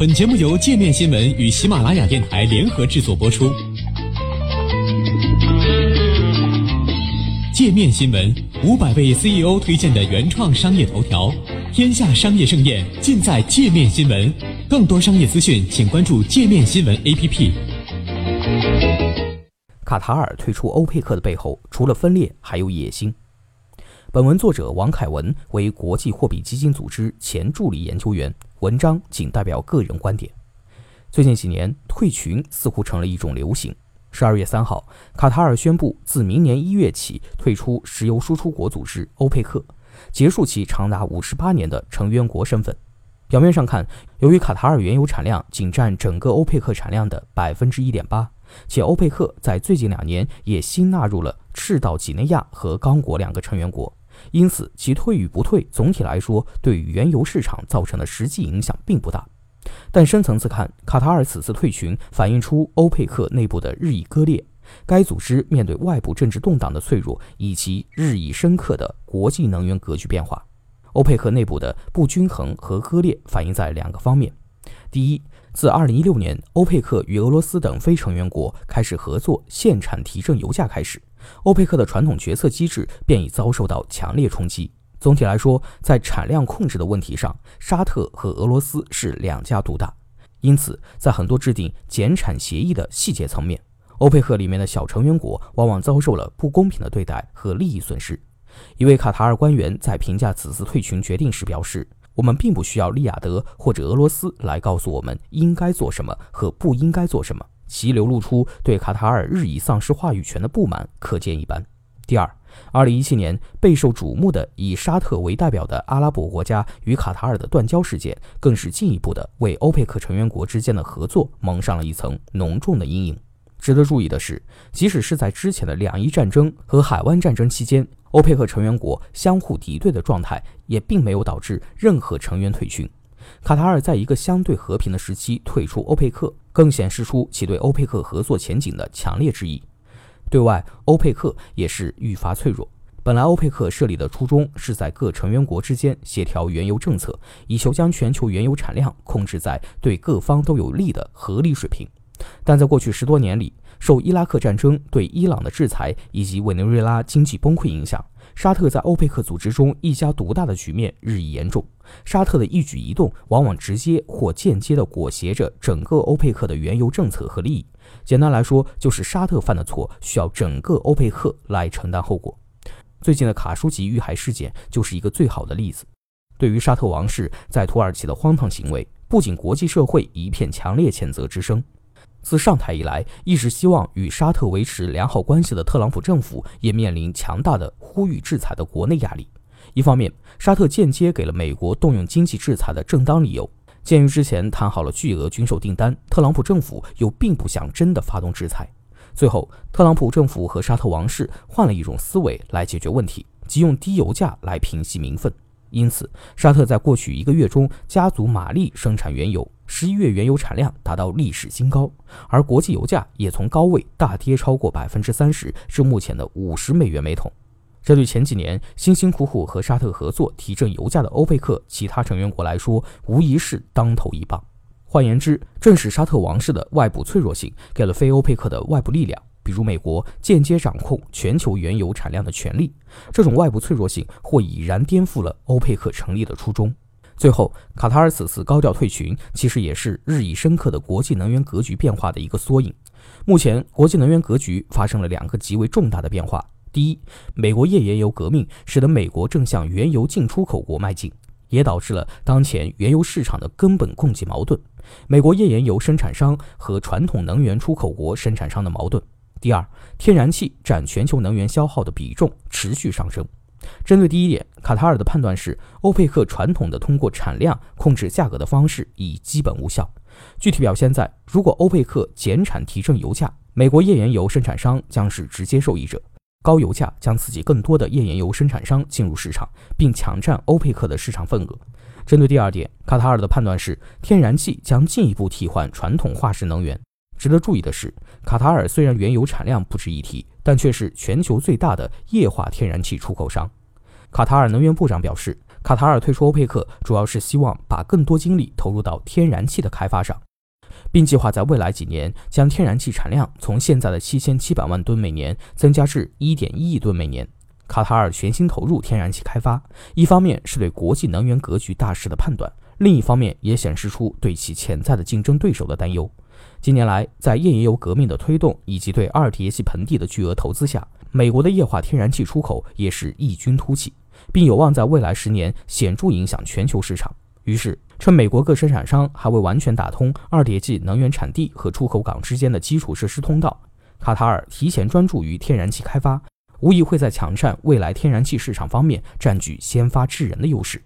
本节目由界面新闻与喜马拉雅电台联合制作播出。界面新闻五百位 CEO 推荐的原创商业头条，天下商业盛宴尽在界面新闻。更多商业资讯，请关注界面新闻 APP。卡塔尔退出欧佩克的背后，除了分裂，还有野心。本文作者王凯文为国际货币基金组织前助理研究员，文章仅代表个人观点。最近几年，退群似乎成了一种流行。十二月三号，卡塔尔宣布自明年一月起退出石油输出国组织欧佩克，结束其长达五十八年的成员国身份。表面上看，由于卡塔尔原油产量仅占整个欧佩克产量的百分之一点八，且欧佩克在最近两年也新纳入了赤道几内亚和刚果两个成员国。因此，其退与不退，总体来说对于原油市场造成的实际影响并不大。但深层次看，卡塔尔此次退群反映出欧佩克内部的日益割裂。该组织面对外部政治动荡的脆弱，以及日益深刻的国际能源格局变化。欧佩克内部的不均衡和割裂反映在两个方面：第一，自2016年欧佩克与俄罗斯等非成员国开始合作限产提振油价开始。欧佩克的传统决策机制便已遭受到强烈冲击。总体来说，在产量控制的问题上，沙特和俄罗斯是两家独大。因此，在很多制定减产协议的细节层面，欧佩克里面的小成员国往往遭受了不公平的对待和利益损失。一位卡塔尔官员在评价此次退群决定时表示：“我们并不需要利雅得或者俄罗斯来告诉我们应该做什么和不应该做什么。”其流露出对卡塔尔日益丧失话语权的不满，可见一斑。第二，2017年备受瞩目的以沙特为代表的阿拉伯国家与卡塔尔的断交事件，更是进一步的为欧佩克成员国之间的合作蒙上了一层浓重的阴影。值得注意的是，即使是在之前的两伊战争和海湾战争期间，欧佩克成员国相互敌对的状态也并没有导致任何成员退群。卡塔尔在一个相对和平的时期退出欧佩克，更显示出其对欧佩克合作前景的强烈质疑。对外，欧佩克也是愈发脆弱。本来，欧佩克设立的初衷是在各成员国之间协调原油政策，以求将全球原油产量控制在对各方都有利的合理水平。但在过去十多年里，受伊拉克战争对伊朗的制裁以及委内瑞拉经济崩溃影响，沙特在欧佩克组织中一家独大的局面日益严重。沙特的一举一动，往往直接或间接地裹挟着整个欧佩克的原油政策和利益。简单来说，就是沙特犯的错，需要整个欧佩克来承担后果。最近的卡舒吉遇害事件就是一个最好的例子。对于沙特王室在土耳其的荒唐行为，不仅国际社会一片强烈谴责之声，自上台以来，一直希望与沙特维持良好关系的特朗普政府，也面临强大的呼吁制裁的国内压力。一方面，沙特间接给了美国动用经济制裁的正当理由。鉴于之前谈好了巨额军售订单，特朗普政府又并不想真的发动制裁。最后，特朗普政府和沙特王室换了一种思维来解决问题，即用低油价来平息民愤。因此，沙特在过去一个月中加足马力生产原油，十一月原油产量达到历史新高，而国际油价也从高位大跌超过百分之三十，至目前的五十美元每桶。这对前几年辛辛苦苦和沙特合作提振油价的欧佩克其他成员国来说，无疑是当头一棒。换言之，正是沙特王室的外部脆弱性，给了非欧佩克的外部力量，比如美国间接掌控全球原油产量的权利。这种外部脆弱性或已然颠覆了欧佩克成立的初衷。最后，卡塔尔此次高调退群，其实也是日益深刻的国际能源格局变化的一个缩影。目前，国际能源格局发生了两个极为重大的变化。第一，美国页岩油革命使得美国正向原油进出口国迈进，也导致了当前原油市场的根本供给矛盾：美国页岩油生产商和传统能源出口国生产商的矛盾。第二，天然气占全球能源消耗的比重持续上升。针对第一点，卡塔尔的判断是，欧佩克传统的通过产量控制价格的方式已基本无效。具体表现在，如果欧佩克减产提振油价，美国页岩油生产商将是直接受益者。高油价将刺激更多的页岩油生产商进入市场，并抢占欧佩克的市场份额。针对第二点，卡塔尔的判断是，天然气将进一步替换传统化石能源。值得注意的是，卡塔尔虽然原油产量不值一提，但却是全球最大的液化天然气出口商。卡塔尔能源部长表示，卡塔尔退出欧佩克，主要是希望把更多精力投入到天然气的开发上，并计划在未来几年将天然气产量从现在的七千七百万吨每年增加至一点一亿吨每年。卡塔尔全心投入天然气开发，一方面是对国际能源格局大势的判断，另一方面也显示出对其潜在的竞争对手的担忧。近年来，在页岩油革命的推动以及对阿尔铁系盆地的巨额投资下，美国的液化天然气出口也是异军突起，并有望在未来十年显著影响全球市场。于是，趁美国各生产商还未完全打通二叠纪能源产地和出口港之间的基础设施通道，卡塔尔提前专注于天然气开发。无疑会在抢占未来天然气市场方面占据先发制人的优势。